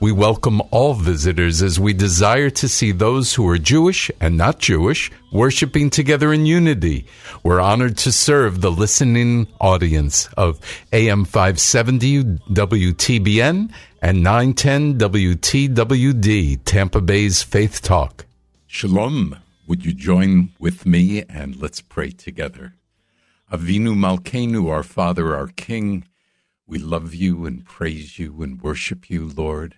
We welcome all visitors as we desire to see those who are Jewish and not Jewish worshiping together in unity. We're honored to serve the listening audience of AM 570 WTBN and 910 WTWD, Tampa Bay's Faith Talk. Shalom. Would you join with me and let's pray together? Avinu Malkeinu, our Father, our King, we love you and praise you and worship you, Lord.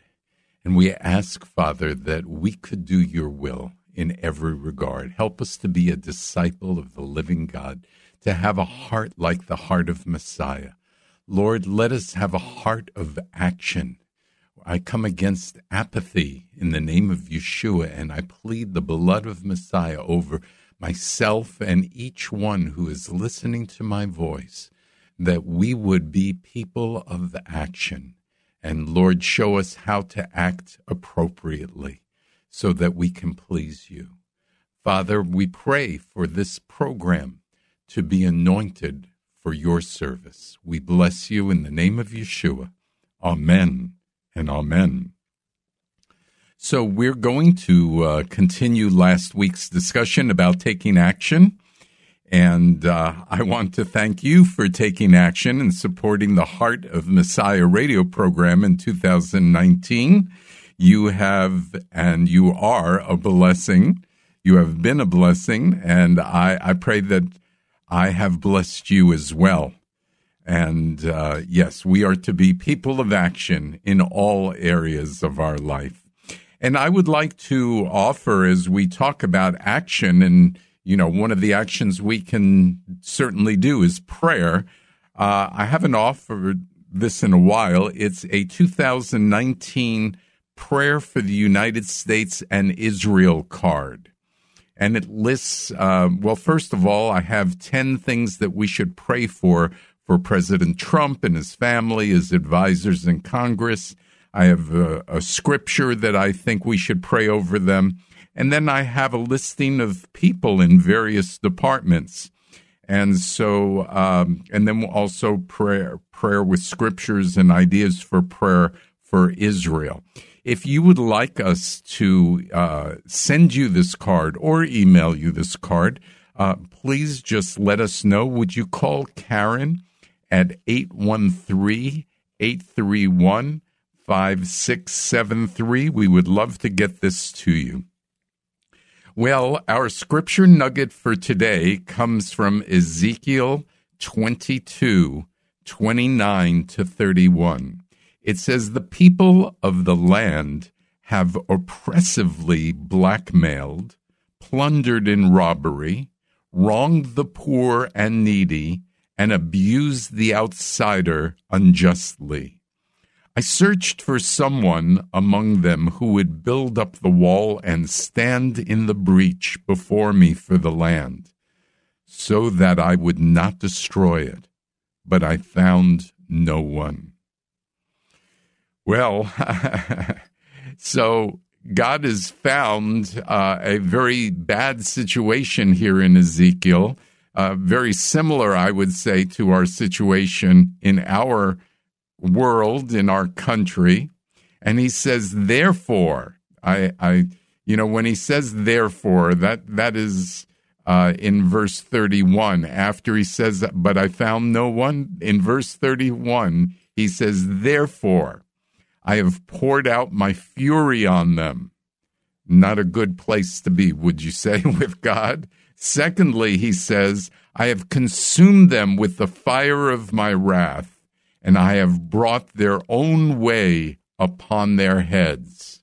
And we ask, Father, that we could do your will in every regard. Help us to be a disciple of the living God, to have a heart like the heart of Messiah. Lord, let us have a heart of action. I come against apathy in the name of Yeshua, and I plead the blood of Messiah over myself and each one who is listening to my voice, that we would be people of action and Lord, show us how to act appropriately so that we can please you. Father, we pray for this program to be anointed for your service. We bless you in the name of Yeshua. Amen and amen. So, we're going to uh, continue last week's discussion about taking action. And uh, I want to thank you for taking action and supporting the Heart of Messiah radio program in 2019. You have and you are a blessing. You have been a blessing, and I, I pray that I have blessed you as well. And uh, yes, we are to be people of action in all areas of our life. And I would like to offer, as we talk about action and you know, one of the actions we can certainly do is prayer. Uh, I haven't offered this in a while. It's a 2019 Prayer for the United States and Israel card. And it lists, uh, well, first of all, I have 10 things that we should pray for for President Trump and his family, his advisors in Congress. I have a, a scripture that I think we should pray over them. And then I have a listing of people in various departments. And so, um, and then also prayer, prayer with scriptures and ideas for prayer for Israel. If you would like us to uh, send you this card or email you this card, uh, please just let us know. Would you call Karen at 813 831 5673? We would love to get this to you. Well, our scripture nugget for today comes from Ezekiel 22 29 to 31. It says, The people of the land have oppressively blackmailed, plundered in robbery, wronged the poor and needy, and abused the outsider unjustly. I searched for someone among them who would build up the wall and stand in the breach before me for the land, so that I would not destroy it, but I found no one. Well, so God has found uh, a very bad situation here in Ezekiel, uh, very similar, I would say, to our situation in our world, in our country. And he says, therefore, I, I, you know, when he says therefore, that, that is, uh, in verse 31. After he says, but I found no one, in verse 31, he says, therefore, I have poured out my fury on them. Not a good place to be, would you say, with God? Secondly, he says, I have consumed them with the fire of my wrath, and I have brought their own way upon their heads.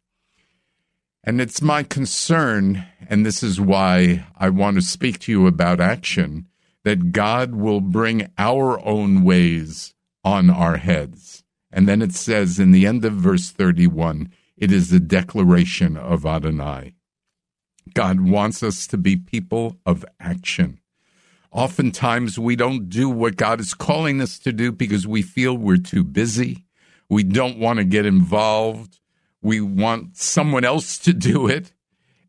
And it's my concern, and this is why I want to speak to you about action, that God will bring our own ways on our heads. And then it says in the end of verse 31, it is the declaration of Adonai. God wants us to be people of action. Oftentimes, we don't do what God is calling us to do because we feel we're too busy. We don't want to get involved. We want someone else to do it.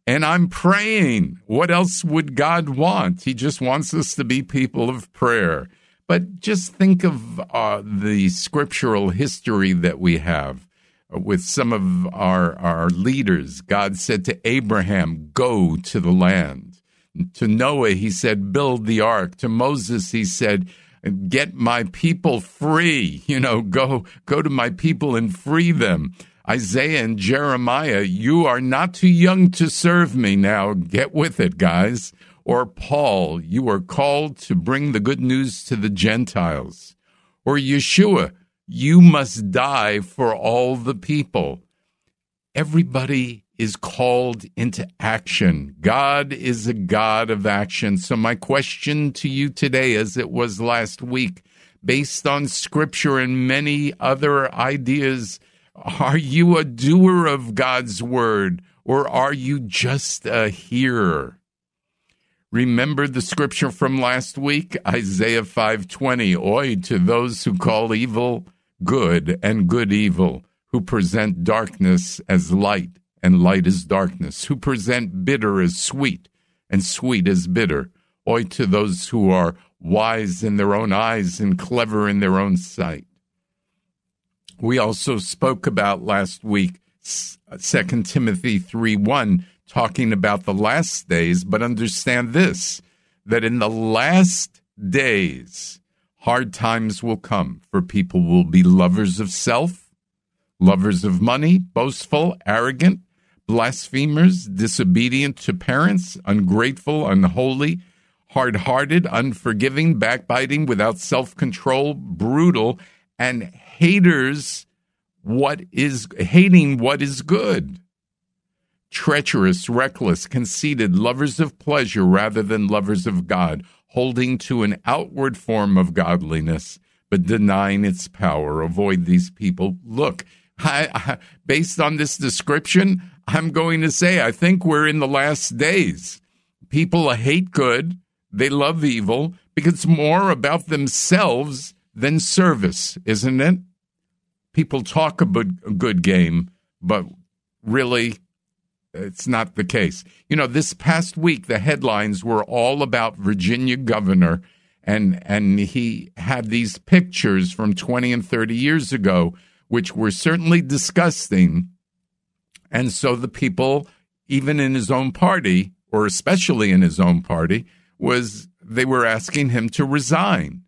And I'm praying. What else would God want? He just wants us to be people of prayer. But just think of uh, the scriptural history that we have with some of our, our leaders. God said to Abraham, Go to the land. To Noah, he said, Build the ark. To Moses, he said, Get my people free. You know, go, go to my people and free them. Isaiah and Jeremiah, you are not too young to serve me now. Get with it, guys. Or Paul, you are called to bring the good news to the Gentiles. Or Yeshua, you must die for all the people. Everybody is called into action. God is a God of action. So, my question to you today, as it was last week, based on scripture and many other ideas, are you a doer of God's word or are you just a hearer? Remember the scripture from last week, Isaiah 5:20, "Oi to those who call evil good and good evil, who present darkness as light and light as darkness, who present bitter as sweet and sweet as bitter. Oi to those who are wise in their own eyes and clever in their own sight. We also spoke about last week 2 Timothy 3 1, talking about the last days, but understand this that in the last days, Hard times will come, for people will be lovers of self, lovers of money, boastful, arrogant, blasphemers, disobedient to parents, ungrateful, unholy, hard hearted, unforgiving, backbiting, without self control, brutal, and haters what is hating what is good. Treacherous, reckless, conceited, lovers of pleasure rather than lovers of God holding to an outward form of godliness, but denying its power. Avoid these people. Look, I, I, based on this description, I'm going to say I think we're in the last days. People hate good, they love evil because it's more about themselves than service, isn't it? People talk about a good game, but really it's not the case. You know, this past week the headlines were all about Virginia governor and and he had these pictures from 20 and 30 years ago which were certainly disgusting. And so the people even in his own party or especially in his own party was they were asking him to resign.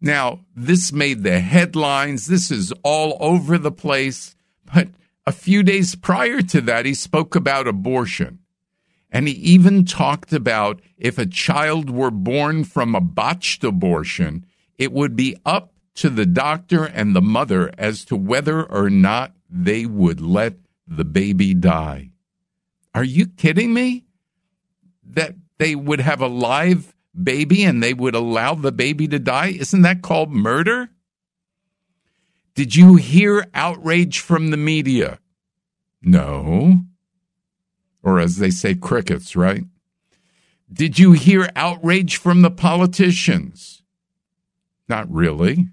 Now, this made the headlines. This is all over the place, but a few days prior to that, he spoke about abortion. And he even talked about if a child were born from a botched abortion, it would be up to the doctor and the mother as to whether or not they would let the baby die. Are you kidding me? That they would have a live baby and they would allow the baby to die? Isn't that called murder? Did you hear outrage from the media? No. Or as they say, crickets, right? Did you hear outrage from the politicians? Not really.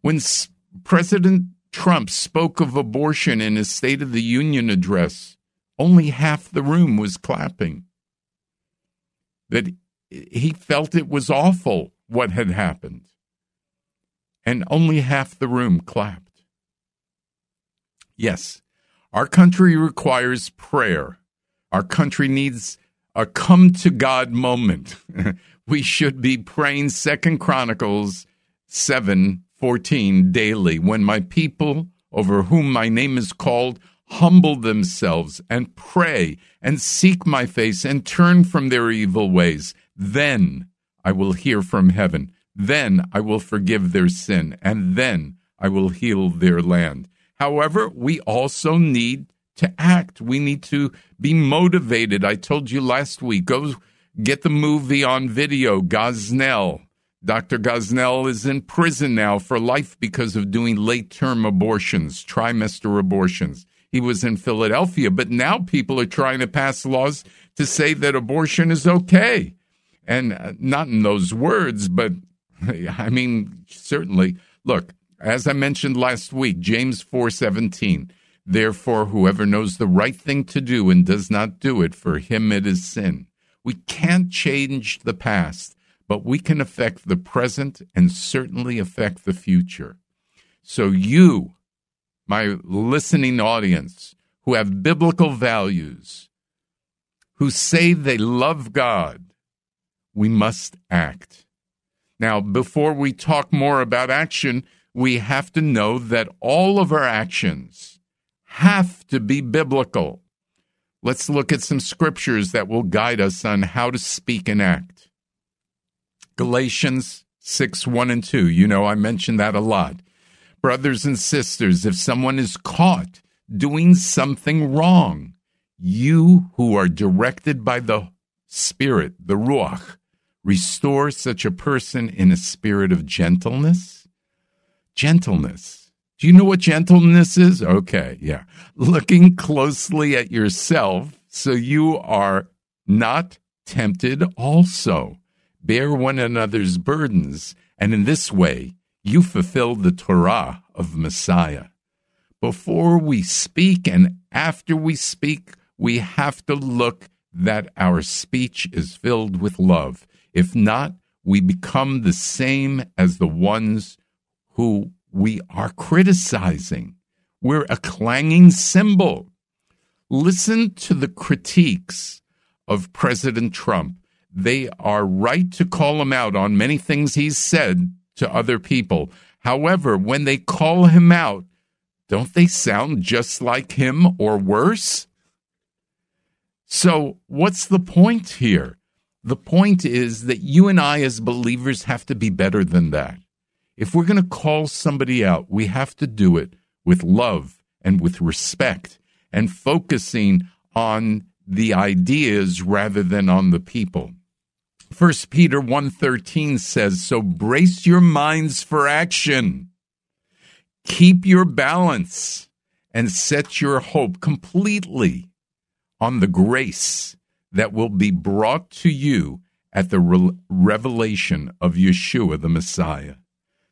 When President Trump spoke of abortion in his State of the Union address, only half the room was clapping. That he felt it was awful what had happened and only half the room clapped. Yes, our country requires prayer. Our country needs a come to God moment. we should be praying Second Chronicles 7 14 daily. When my people over whom my name is called humble themselves and pray and seek my face and turn from their evil ways, then I will hear from heaven. Then I will forgive their sin, and then I will heal their land. However, we also need to act. We need to be motivated. I told you last week, go get the movie on video, Gosnell. Dr. Gosnell is in prison now for life because of doing late term abortions, trimester abortions. He was in Philadelphia, but now people are trying to pass laws to say that abortion is okay. And uh, not in those words, but I mean, certainly. Look, as I mentioned last week, James 4:17, therefore whoever knows the right thing to do and does not do it, for him it is sin. We can't change the past, but we can affect the present and certainly affect the future. So you, my listening audience, who have biblical values, who say they love God, we must act. Now, before we talk more about action, we have to know that all of our actions have to be biblical. Let's look at some scriptures that will guide us on how to speak and act. Galatians 6 1 and 2. You know, I mention that a lot. Brothers and sisters, if someone is caught doing something wrong, you who are directed by the Spirit, the Ruach, restore such a person in a spirit of gentleness Gentleness. Do you know what gentleness is? Okay, yeah. Looking closely at yourself so you are not tempted also. Bear one another's burdens, and in this way you fulfill the Torah of Messiah. Before we speak and after we speak, we have to look that our speech is filled with love. If not, we become the same as the ones who we are criticizing. We're a clanging cymbal. Listen to the critiques of President Trump. They are right to call him out on many things he's said to other people. However, when they call him out, don't they sound just like him or worse? So, what's the point here? The point is that you and I, as believers, have to be better than that. If we're going to call somebody out, we have to do it with love and with respect and focusing on the ideas rather than on the people. 1 Peter 1:13 says, "So brace your minds for action. Keep your balance and set your hope completely on the grace that will be brought to you at the re- revelation of Yeshua the Messiah."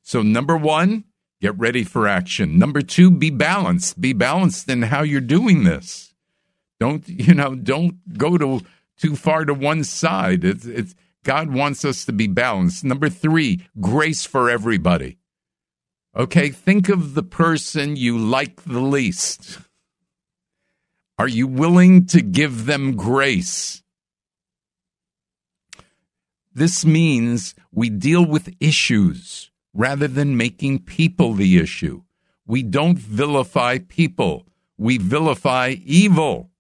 So, number one, get ready for action. Number two, be balanced. Be balanced in how you're doing this. Don't, you know, don't go to too far to one side. It's, it's, God wants us to be balanced. Number three, grace for everybody. Okay, think of the person you like the least. Are you willing to give them grace? This means we deal with issues rather than making people the issue. We don't vilify people, we vilify evil.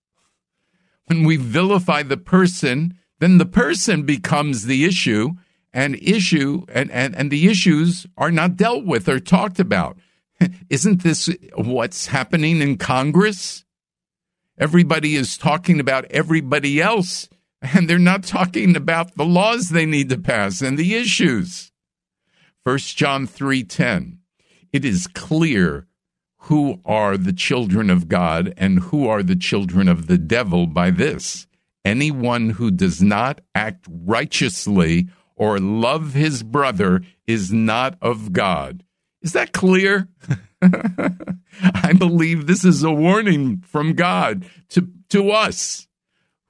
When we vilify the person, then the person becomes the issue, and issue and, and, and the issues are not dealt with or talked about. Isn't this what's happening in Congress? Everybody is talking about everybody else, and they're not talking about the laws they need to pass and the issues. 1 John 3:10 It is clear who are the children of God and who are the children of the devil by this anyone who does not act righteously or love his brother is not of God. Is that clear? I believe this is a warning from God to to us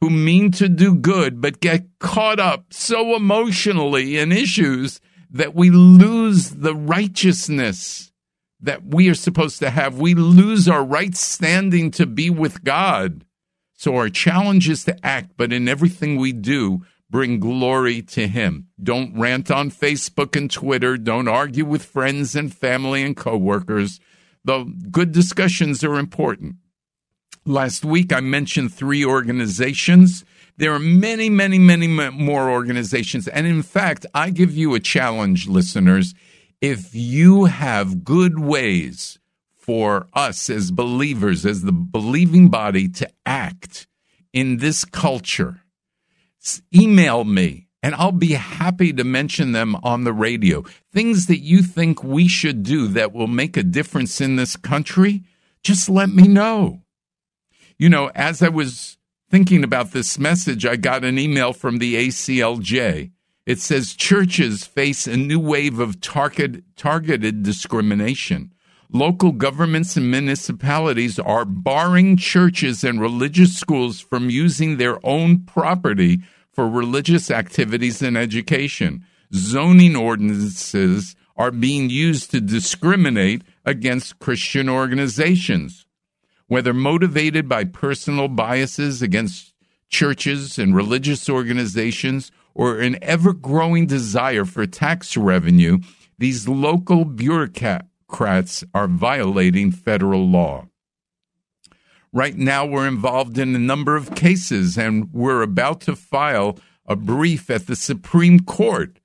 who mean to do good but get caught up so emotionally in issues that we lose the righteousness that we are supposed to have, we lose our right standing to be with God. So our challenge is to act, but in everything we do, bring glory to Him. Don't rant on Facebook and Twitter. Don't argue with friends and family and coworkers, though good discussions are important. Last week, I mentioned three organizations. There are many, many, many more organizations. And in fact, I give you a challenge, listeners. If you have good ways for us as believers, as the believing body, to act in this culture, email me and I'll be happy to mention them on the radio. Things that you think we should do that will make a difference in this country, just let me know. You know, as I was thinking about this message, I got an email from the ACLJ. It says churches face a new wave of target, targeted discrimination local governments and municipalities are barring churches and religious schools from using their own property for religious activities and education. Zoning ordinances are being used to discriminate against Christian organizations. Whether motivated by personal biases against churches and religious organizations or an ever growing desire for tax revenue, these local bureaucrats Democrats are violating federal law. Right now, we're involved in a number of cases, and we're about to file a brief at the Supreme Court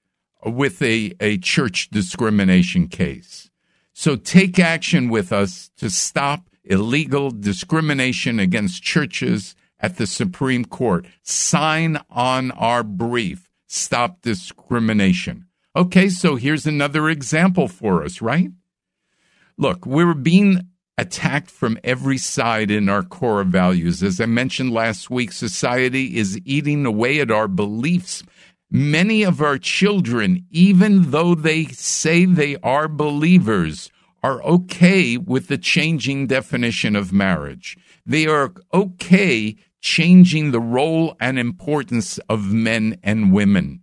with a, a church discrimination case. So take action with us to stop illegal discrimination against churches at the Supreme Court. Sign on our brief. Stop discrimination. Okay, so here's another example for us, right? Look, we're being attacked from every side in our core values. As I mentioned last week, society is eating away at our beliefs. Many of our children, even though they say they are believers, are okay with the changing definition of marriage. They are okay changing the role and importance of men and women.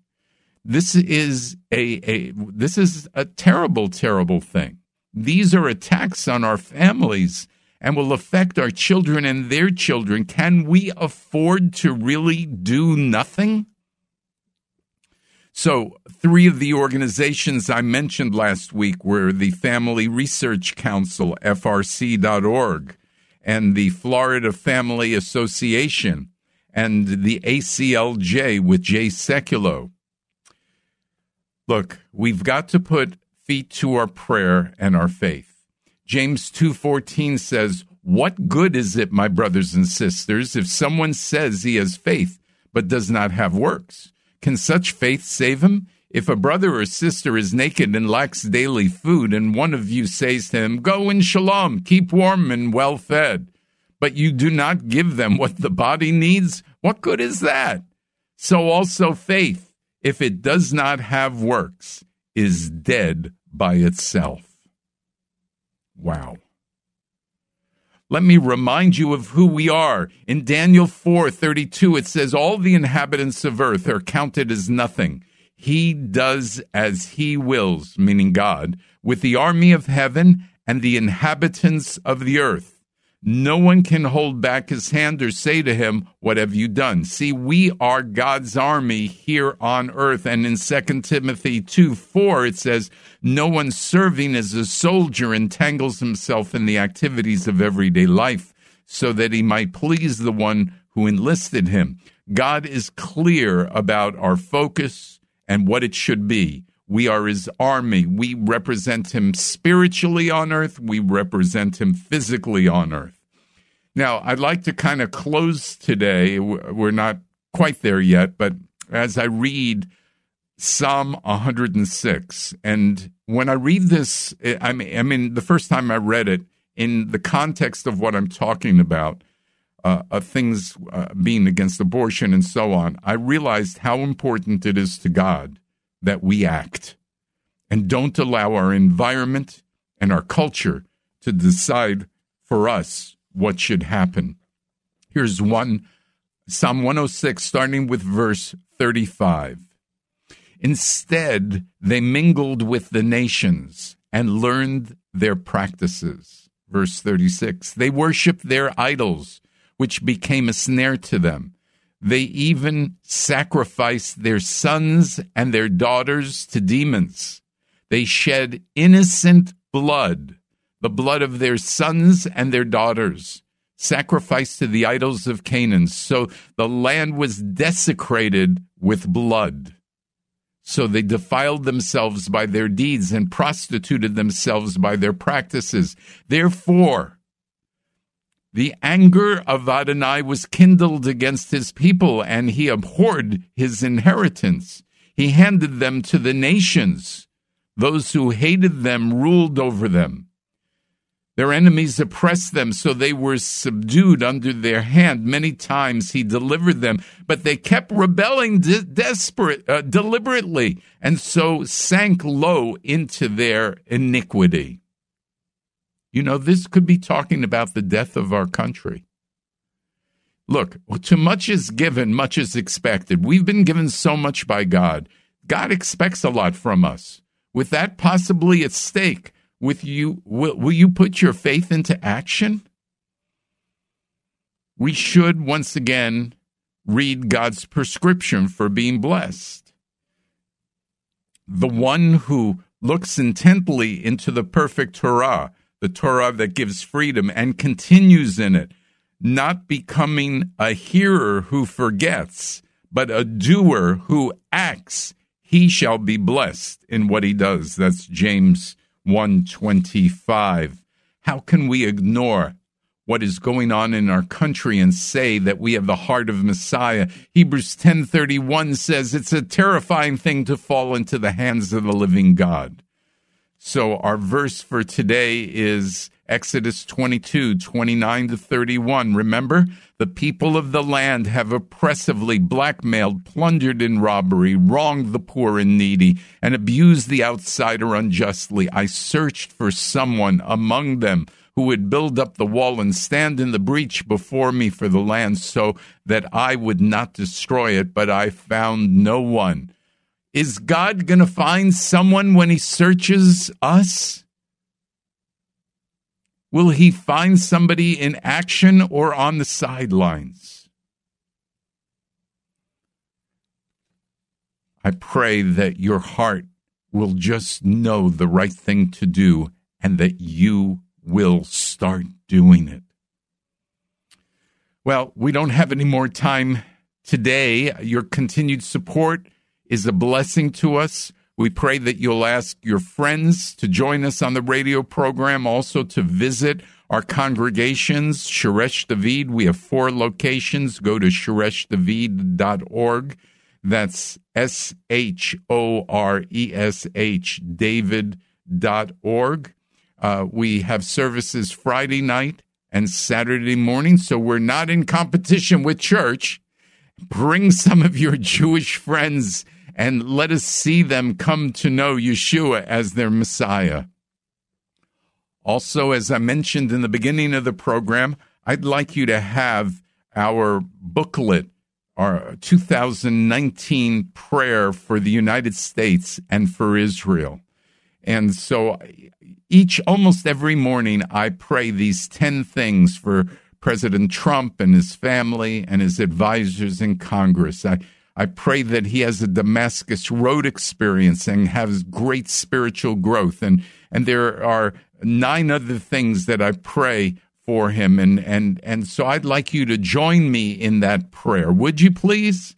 This is a, a this is a terrible, terrible thing. These are attacks on our families and will affect our children and their children. Can we afford to really do nothing? So, three of the organizations I mentioned last week were the Family Research Council, FRC.org, and the Florida Family Association, and the ACLJ with Jay Sekulow. Look, we've got to put feet to our prayer and our faith. James 2:14 says, "What good is it, my brothers and sisters, if someone says he has faith but does not have works? Can such faith save him? If a brother or sister is naked and lacks daily food, and one of you says to him, Go in shalom, keep warm and well fed, but you do not give them what the body needs, what good is that? So also faith, if it does not have works, is dead by itself. Wow. Let me remind you of who we are. In Daniel 4:32 it says all the inhabitants of earth are counted as nothing. He does as he wills, meaning God, with the army of heaven and the inhabitants of the earth. No one can hold back his hand or say to him, What have you done? See, we are God's army here on earth. And in 2 Timothy 2 4, it says, No one serving as a soldier entangles himself in the activities of everyday life so that he might please the one who enlisted him. God is clear about our focus and what it should be. We are his army. We represent him spiritually on earth. We represent him physically on earth. Now, I'd like to kind of close today. We're not quite there yet, but as I read Psalm 106, and when I read this, I mean, I mean, the first time I read it in the context of what I'm talking about, uh, of things uh, being against abortion and so on, I realized how important it is to God that we act and don't allow our environment and our culture to decide for us what should happen. Here's one Psalm 106, starting with verse 35. Instead, they mingled with the nations and learned their practices. Verse 36. They worshiped their idols, which became a snare to them. They even sacrificed their sons and their daughters to demons. They shed innocent blood, the blood of their sons and their daughters, sacrificed to the idols of Canaan. So the land was desecrated with blood. So they defiled themselves by their deeds and prostituted themselves by their practices. Therefore, the anger of Adonai was kindled against his people, and he abhorred his inheritance. He handed them to the nations. Those who hated them ruled over them. Their enemies oppressed them, so they were subdued under their hand. Many times he delivered them, but they kept rebelling de- desperate, uh, deliberately, and so sank low into their iniquity. You know, this could be talking about the death of our country. Look, too much is given, much is expected. We've been given so much by God. God expects a lot from us. With that possibly at stake, with you will, will you put your faith into action? We should once again read God's prescription for being blessed. The one who looks intently into the perfect Torah, the Torah that gives freedom and continues in it, not becoming a hearer who forgets, but a doer who acts, he shall be blessed in what he does. That's James 125. How can we ignore what is going on in our country and say that we have the heart of Messiah. Hebrews 10:31 says it's a terrifying thing to fall into the hands of the living God. So our verse for today is Exodus 22, 29 to 31. Remember, the people of the land have oppressively blackmailed, plundered in robbery, wronged the poor and needy, and abused the outsider unjustly. I searched for someone among them who would build up the wall and stand in the breach before me for the land so that I would not destroy it, but I found no one. Is God going to find someone when he searches us? Will he find somebody in action or on the sidelines? I pray that your heart will just know the right thing to do and that you will start doing it. Well, we don't have any more time today. Your continued support is a blessing to us. We pray that you'll ask your friends to join us on the radio program, also to visit our congregations, Shoresh David. We have four locations. Go to shoreshdavid.org. That's S H O R E S H, David.org. Uh, we have services Friday night and Saturday morning, so we're not in competition with church. Bring some of your Jewish friends and let us see them come to know Yeshua as their Messiah. Also, as I mentioned in the beginning of the program, I'd like you to have our booklet, our 2019 prayer for the United States and for Israel. And so each, almost every morning, I pray these 10 things for President Trump and his family and his advisors in Congress. I I pray that he has a Damascus Road experience and has great spiritual growth. And, and there are nine other things that I pray for him. And, and, and so I'd like you to join me in that prayer. Would you please?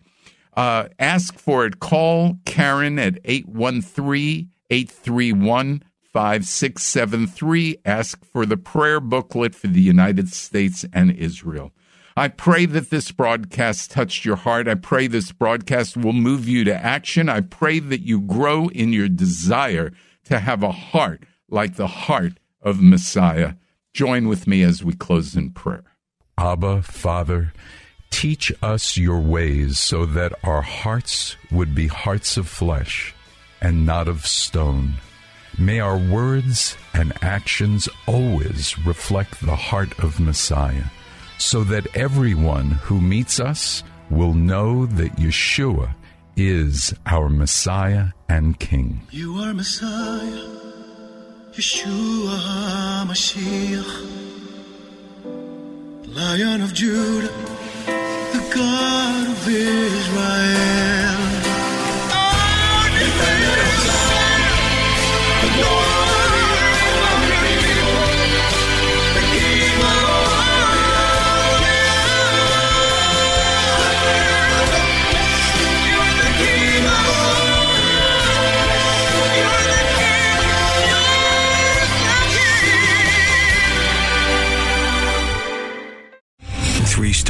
Uh, ask for it. Call Karen at 813 831 5673. Ask for the prayer booklet for the United States and Israel. I pray that this broadcast touched your heart. I pray this broadcast will move you to action. I pray that you grow in your desire to have a heart like the heart of Messiah. Join with me as we close in prayer. Abba, Father, teach us your ways so that our hearts would be hearts of flesh and not of stone. May our words and actions always reflect the heart of Messiah so that everyone who meets us will know that Yeshua is our Messiah and King. You are Messiah, Yeshua HaMashiach, Lion of Judah, the God of Israel.